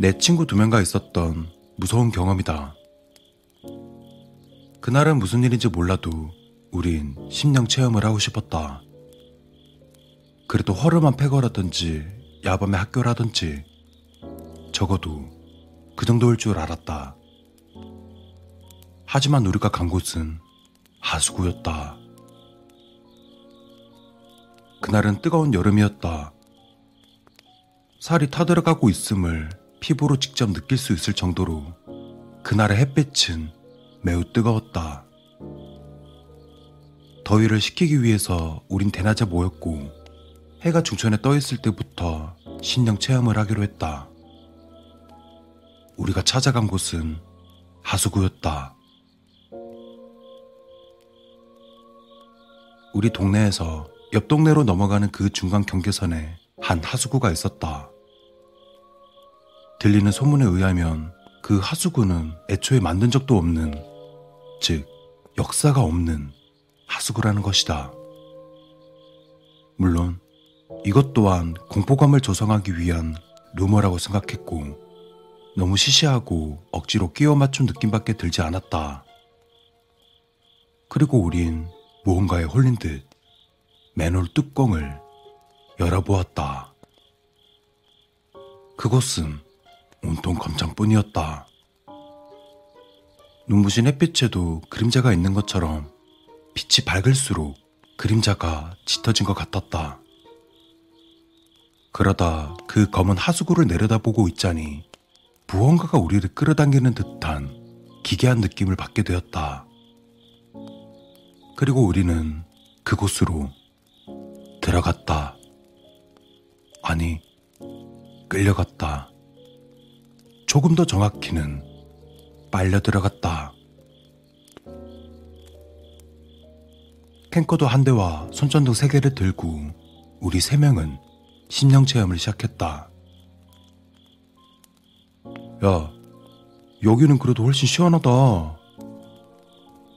내 친구 두 명과 있었던 무서운 경험이다. 그날은 무슨 일인지 몰라도 우린 심령 체험을 하고 싶었다. 그래도 허름한 폐거라든지 야밤의 학교라든지 적어도 그 정도일 줄 알았다. 하지만 우리가 간 곳은 하수구였다. 그날은 뜨거운 여름이었다. 살이 타들어가고 있음을 피부로 직접 느낄 수 있을 정도로 그날의 햇빛은 매우 뜨거웠다. 더위를 식히기 위해서 우린 대낮에 모였고 해가 중천에 떠 있을 때부터 신령 체험을 하기로 했다. 우리가 찾아간 곳은 하수구였다. 우리 동네에서 옆 동네로 넘어가는 그 중간 경계선에 한 하수구가 있었다. 들리는 소문에 의하면 그 하수구는 애초에 만든 적도 없는, 즉, 역사가 없는 하수구라는 것이다. 물론, 이것 또한 공포감을 조성하기 위한 루머라고 생각했고, 너무 시시하고 억지로 끼워 맞춘 느낌밖에 들지 않았다. 그리고 우린 무언가에 홀린 듯 맨홀 뚜껑을 열어보았다. 그곳은 온통 검정뿐이었다. 눈부신 햇빛에도 그림자가 있는 것처럼 빛이 밝을수록 그림자가 짙어진 것 같았다. 그러다 그 검은 하수구를 내려다보고 있자니 무언가가 우리를 끌어당기는 듯한 기괴한 느낌을 받게 되었다. 그리고 우리는 그곳으로 들어갔다. 아니, 끌려갔다. 조금 더 정확히는 빨려 들어갔다. 캠코더 한 대와 손전등 세 개를 들고 우리 세 명은 심령 체험을 시작했다. 야, 여기는 그래도 훨씬 시원하다.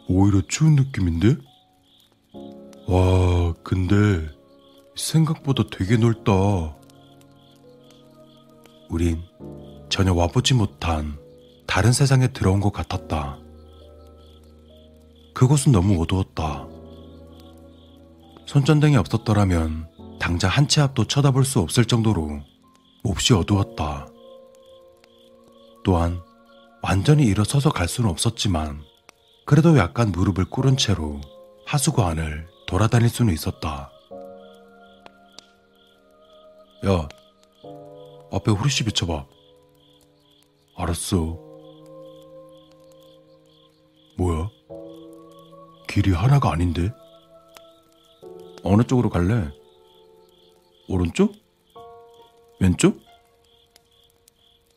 오히려 추운 느낌인데? 와, 근데 생각보다 되게 넓다. 우린 전혀 와보지 못한 다른 세상에 들어온 것 같았다. 그곳은 너무 어두웠다. 손전등이 없었더라면 당장 한 치 앞도 쳐다볼 수 없을 정도로 몹시 어두웠다. 또한 완전히 일어서서 갈 수는 없었지만 그래도 약간 무릎을 꿇은 채로 하수구 안을 돌아다닐 수는 있었다. 야, 앞에 후리씨 비춰봐. 알았어. 뭐야? 길이 하나가 아닌데? 어느 쪽으로 갈래? 오른쪽? 왼쪽?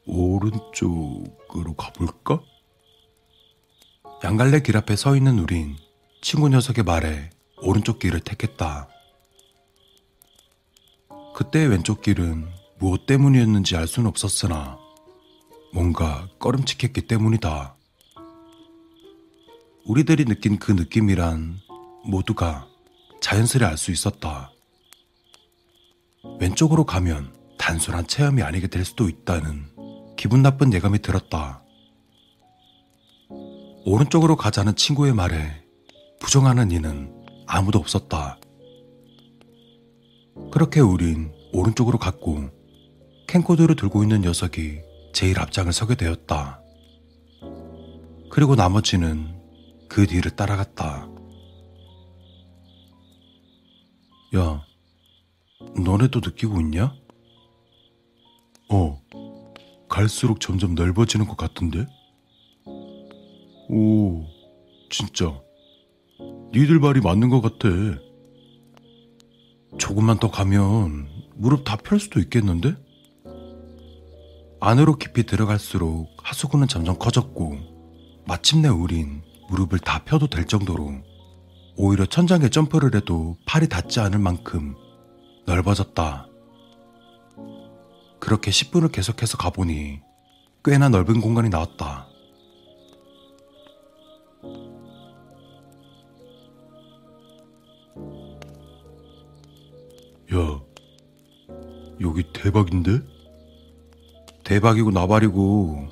오른쪽으로 가볼까? 양갈래 길 앞에 서 있는 우린 친구 녀석의 말에 오른쪽 길을 택했다. 그때의 왼쪽 길은 무엇 때문이었는지 알 수는 없었으나 뭔가 꺼름칙했기 때문이다. 우리들이 느낀 그 느낌이란 모두가 자연스레 알 수 있었다. 왼쪽으로 가면 단순한 체험이 아니게 될 수도 있다는 기분 나쁜 예감이 들었다. 오른쪽으로 가자는 친구의 말에 부정하는 이는 아무도 없었다. 그렇게 우린 오른쪽으로 갔고 캠코더를 들고 있는 녀석이 제일 앞장을 서게 되었다. 그리고 나머지는 그 뒤를 따라갔다. 야, 너네도 느끼고 있냐? 어, 갈수록 점점 넓어지는 것 같은데? 오, 진짜. 니들 말이 맞는 것 같아. 조금만 더 가면 무릎 다 펼 수도 있겠는데? 안으로 깊이 들어갈수록 하수구는 점점 커졌고 마침내 우린 무릎을 다 펴도 될 정도로 오히려 천장에 점프를 해도 팔이 닿지 않을 만큼 넓어졌다. 그렇게 10분을 계속해서 가보니 꽤나 넓은 공간이 나왔다. 야, 여기 대박인데? 대박이고 나발이고.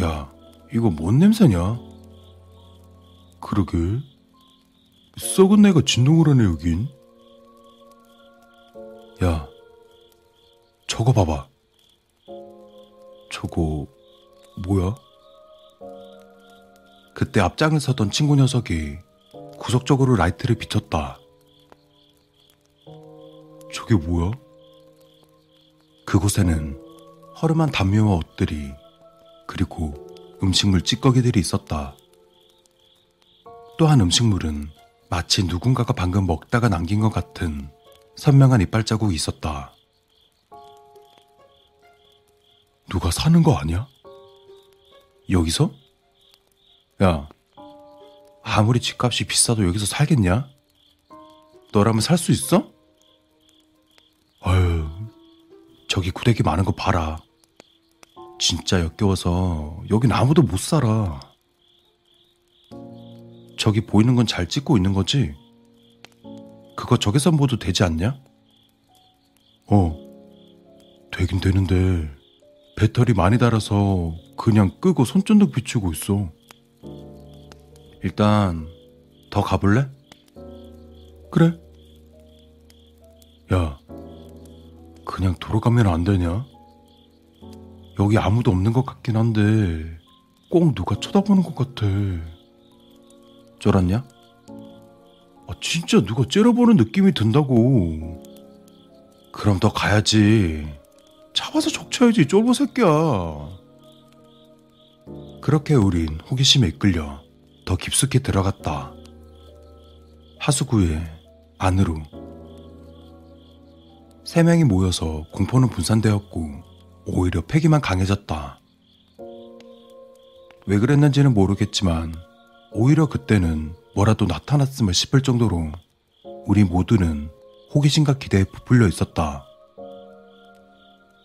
야, 이거 뭔 냄새냐? 그러게. 썩은 내가 진동을 하네, 여긴. 야, 저거 봐봐. 저거, 뭐야? 그때 앞장을 서던 친구 녀석이 구석적으로 라이트를 비췄다. 저게 뭐야? 그곳에는 허름한 담요와 옷들이 그리고 음식물 찌꺼기들이 있었다. 또한 음식물은 마치 누군가가 방금 먹다가 남긴 것 같은 선명한 이빨 자국이 있었다. 누가 사는 거 아니야? 여기서? 야, 아무리 집값이 비싸도 여기서 살겠냐? 너라면 살 수 있어? 아유, 저기 구데기 많은 거 봐라. 진짜 역겨워서 여긴 아무도 못 살아. 저기 보이는 건 잘 찍고 있는 거지? 그거 저기서 모두 되지 않냐? 어, 되긴 되는데 배터리 많이 달아서 그냥 끄고 손전등 비추고 있어. 일단 더 가볼래? 그래. 야, 그냥 돌아가면 안 되냐? 여기 아무도 없는 것 같긴 한데 꼭 누가 쳐다보는 것 같아. 쫄았냐? 아, 진짜 누가 째려보는 느낌이 든다고. 그럼 너 가야지. 잡아서 적쳐야지, 쫄보 새끼야. 그렇게 우린 호기심에 이끌려 더 깊숙이 들어갔다. 하수구에 안으로. 세 명이 모여서 공포는 분산되었고 오히려 패기만 강해졌다. 왜 그랬는지는 모르겠지만 오히려 그때는 뭐라도 나타났음을 싶을 정도로 우리 모두는 호기심과 기대에 부풀려 있었다.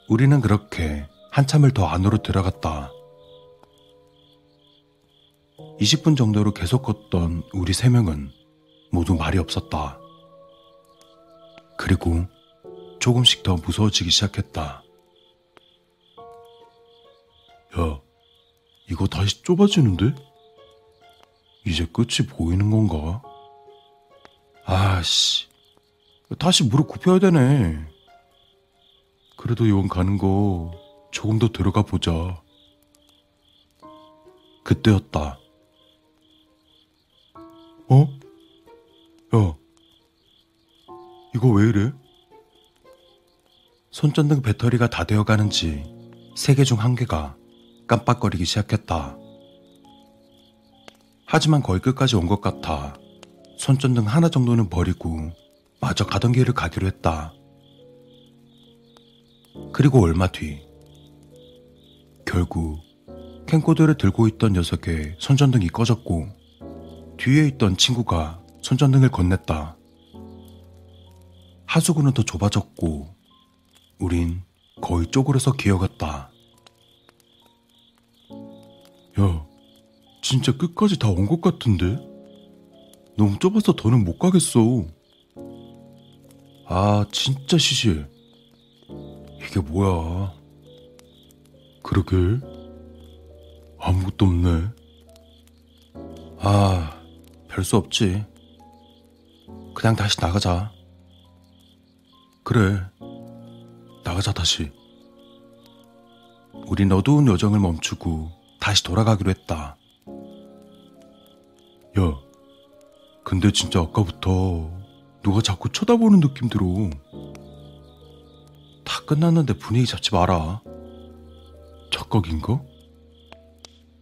우리는 그렇게 한참을 더 안으로 들어갔다. 20분 정도로 계속 걷던 우리 세 명은 모두 말이 없었다. 그리고 조금씩 더 무서워지기 시작했다. 야, 이거 다시 좁아지는데? 이제 끝이 보이는 건가? 아씨, 다시 무릎 굽혀야 되네. 그래도 이건 가는 거 조금 더 들어가 보자. 그때였다. 어? 야, 이거 왜 이래? 손전등 배터리가 다 되어가는지 세 개 중 한 개가 깜빡거리기 시작했다. 하지만 거의 끝까지 온 것 같아 손전등 하나 정도는 버리고 마저 가던 길을 가기로 했다. 그리고 얼마 뒤 결국 캠코더를 들고 있던 녀석의 손전등이 꺼졌고 뒤에 있던 친구가 손전등을 건넸다. 하수구는 더 좁아졌고 우린 거의 쪼그려서 기어갔다. 진짜 끝까지 다 온 것 같은데? 너무 좁아서 더는 못 가겠어. 아, 진짜 시시해. 이게 뭐야. 그러게. 아무것도 없네. 아, 별 수 없지. 그냥 다시 나가자. 그래. 나가자, 다시. 우린 어두운 여정을 멈추고 다시 돌아가기로 했다. 근데 진짜 아까부터 누가 자꾸 쳐다보는 느낌 들어. 다 끝났는데 분위기 잡지 마라. 착각인가?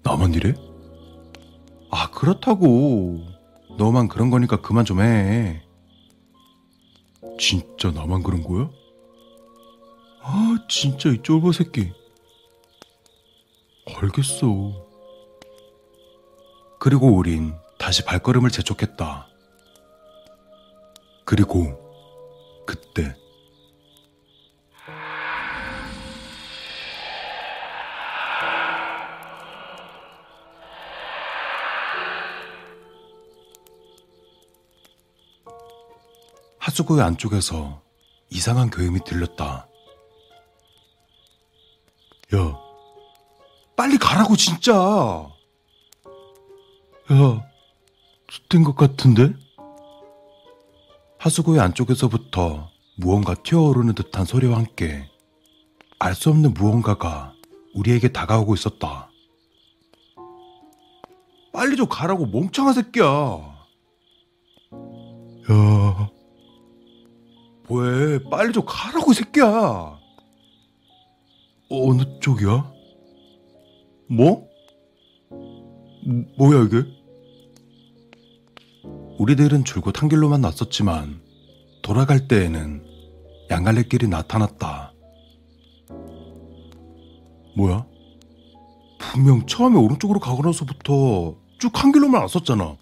나만 이래? 아, 그렇다고. 너만 그런 거니까 그만 좀 해. 진짜 나만 그런 거야? 아, 진짜 이 쫄보 새끼. 알겠어. 그리고 우린 다시 발걸음을 재촉했다. 그리고 그때 하수구의 안쪽에서 이상한 교음이 들렸다. 야, 빨리 가라고, 진짜! 야, 된 것 같은데? 하수구의 안쪽에서부터 무언가 튀어오르는 듯한 소리와 함께 알 수 없는 무언가가 우리에게 다가오고 있었다. 빨리 좀 가라고 멍청한 새끼야. 야, 뭐해? 빨리 좀 가라고 이 새끼야. 어느 쪽이야? 뭐? 뭐야 이게? 우리들은 줄곧 한 길로만 났었지만 돌아갈 때에는 양갈래길이 나타났다. 뭐야? 분명 처음에 오른쪽으로 가고 나서부터 쭉 한 길로만 왔었잖아.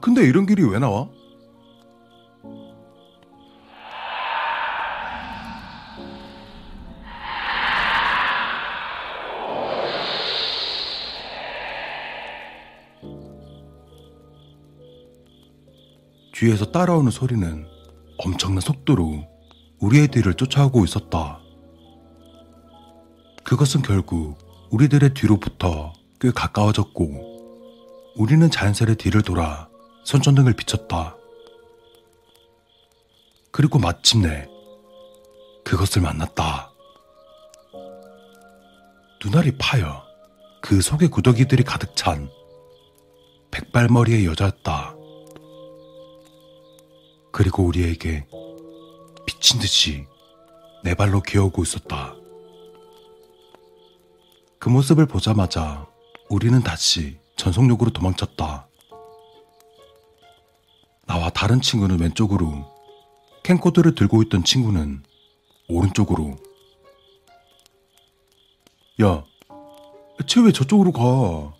근데 이런 길이 왜 나와? 뒤에서 따라오는 소리는 엄청난 속도로 우리의 뒤를 쫓아오고 있었다. 그것은 결국 우리들의 뒤로부터 꽤 가까워졌고 우리는 자연스레 뒤를 돌아 손전등을 비췄다. 그리고 마침내 그것을 만났다. 눈알이 파여 그 속에 구더기들이 가득 찬 백발머리의 여자였다. 그리고 우리에게 미친 듯이 내 발로 기어오고 있었다. 그 모습을 보자마자 우리는 다시 전속력으로 도망쳤다. 나와 다른 친구는 왼쪽으로, 캠코드를 들고 있던 친구는 오른쪽으로. 야, 쟤 왜 저쪽으로 가?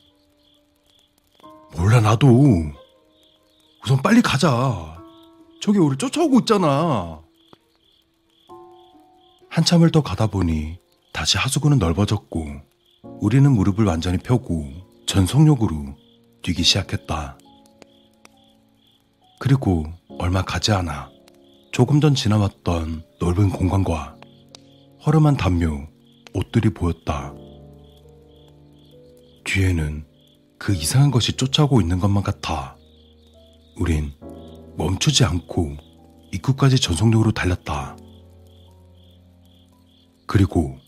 몰라, 나도. 우선 빨리 가자. 저기 우리 쫓아오고 있잖아. 한참을 더 가다 보니 다시 하수구는 넓어졌고 우리는 무릎을 완전히 펴고 전속력으로 뛰기 시작했다. 그리고 얼마 가지 않아 조금 전 지나왔던 넓은 공간과 허름한 담요, 옷들이 보였다. 뒤에는 그 이상한 것이 쫓아오고 있는 것만 같아. 우린 멈추지 않고 입구까지 전속력으로 달렸다. 그리고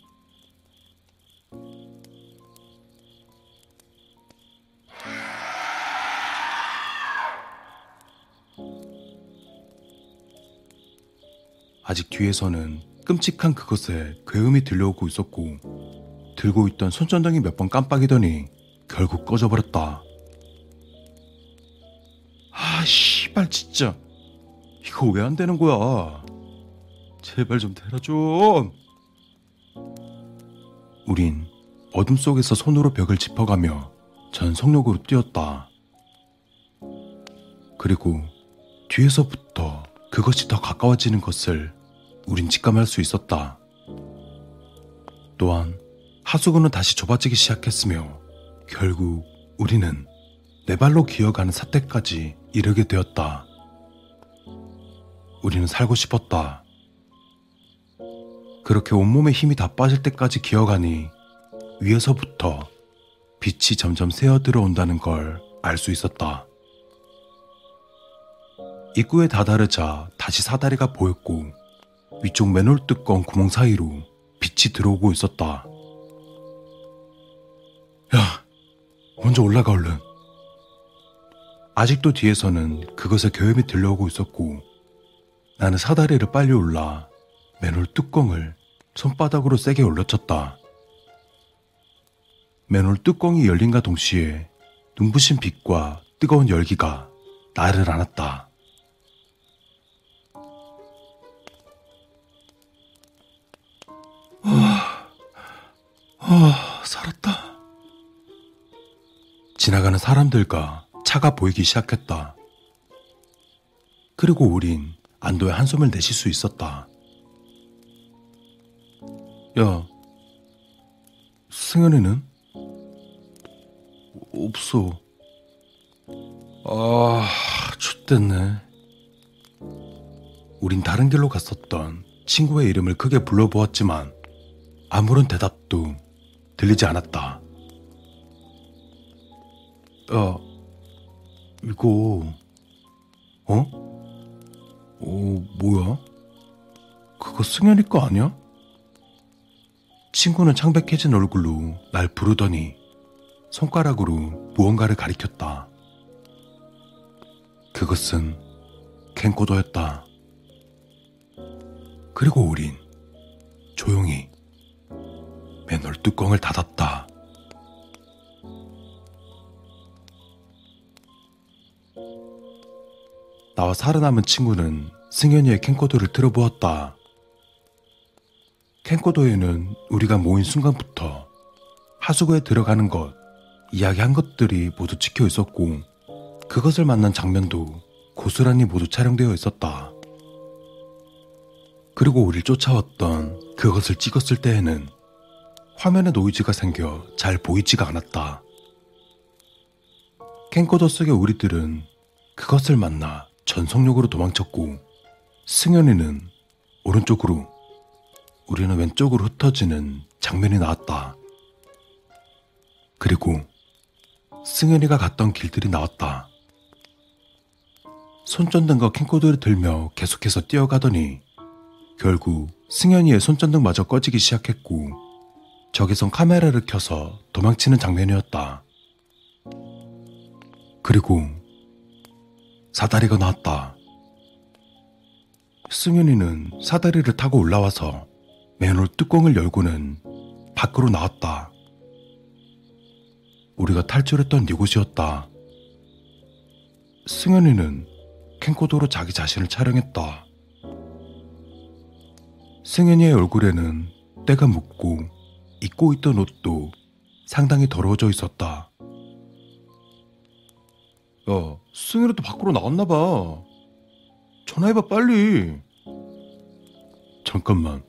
아직 뒤에서는 끔찍한 그것에 괴음이 들려오고 있었고 들고 있던 손전등이 몇 번 깜빡이더니 결국 꺼져버렸다. 아, 씨 발, 진짜. 이거 왜 안 되는 거야? 제발 좀 대라 좀. 우린 어둠 속에서 손으로 벽을 짚어가며 전속력으로 뛰었다. 그리고 뒤에서부터 그것이 더 가까워지는 것을 우린 직감할 수 있었다. 또한 하수구는 다시 좁아지기 시작했으며 결국 우리는 내 발로 기어가는 사태까지 이르게 되었다. 우리는 살고 싶었다. 그렇게 온몸에 힘이 다 빠질 때까지 기어가니 위에서부터 빛이 점점 새어 들어온다는 걸 알 수 있었다. 입구에 다다르자 다시 사다리가 보였고 위쪽 맨홀 뚜껑 구멍 사이로 빛이 들어오고 있었다. 야, 먼저 올라가 얼른. 아직도 뒤에서는 그것의 교염이 들려오고 있었고 나는 사다리를 빨리 올라 맨홀 뚜껑을 손바닥으로 세게 올려쳤다. 맨홀 뚜껑이 열린과 동시에 눈부신 빛과 뜨거운 열기가 나를 안았다. 아, 아, 살았다. 지나가는 사람들과 차가 보이기 시작했다. 그리고 우린 안도의 한숨을 내쉴 수 있었다. 야, 승현이는? 없어. 아, 춥됐네. 우린 다른 길로 갔었던 친구의 이름을 크게 불러보았지만 아무런 대답도 들리지 않았다. 야, 이거, 어? 어, 뭐야? 그거 승현이 거 아니야? 친구는 창백해진 얼굴로 날 부르더니 손가락으로 무언가를 가리켰다. 그것은 캔코더였다. 그리고 우린 조용히 맨홀 뚜껑을 닫았다. 나와 살아남은 친구는 승현이의 캠코더를 틀어보았다. 캠코더에는 우리가 모인 순간부터 하수구에 들어가는 것, 이야기한 것들이 모두 찍혀 있었고, 그것을 만난 장면도 고스란히 모두 촬영되어 있었다. 그리고 우리를 쫓아왔던 그것을 찍었을 때에는 화면에 노이즈가 생겨 잘 보이지가 않았다. 캠코더 속의 우리들은 그것을 만나 전속력으로 도망쳤고 승현이는 오른쪽으로 우리는 왼쪽으로 흩어지는 장면이 나왔다. 그리고 승현이가 갔던 길들이 나왔다. 손전등과 캠코더를 들며 계속해서 뛰어가더니 결국 승현이의 손전등마저 꺼지기 시작했고 적외선 카메라를 켜서 도망치는 장면이었다. 그리고 사다리가 나왔다. 승현이는 사다리를 타고 올라와서 맨홀 뚜껑을 열고는 밖으로 나왔다. 우리가 탈출했던 이곳이었다. 승현이는 캠코더로 자기 자신을 촬영했다. 승현이의 얼굴에는 때가 묻고 입고 있던 옷도 상당히 더러워져 있었다. 야, 승현이도 밖으로 나왔나 봐. 전화해봐, 빨리. 잠깐만.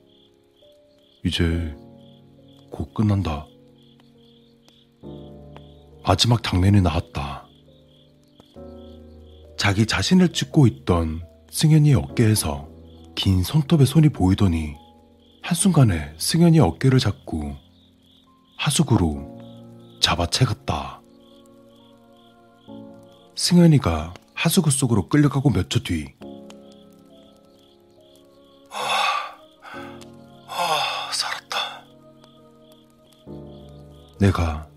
이제 곧 끝난다. 마지막 장면이 나왔다. 자기 자신을 찍고 있던 승현이의 어깨에서 긴 손톱의 손이 보이더니 한순간에 승현이 어깨를 잡고 하수구로 잡아채갔다. 승현이가 하수구 속으로 끌려가고 몇 초 뒤. 아, 살았다. 내가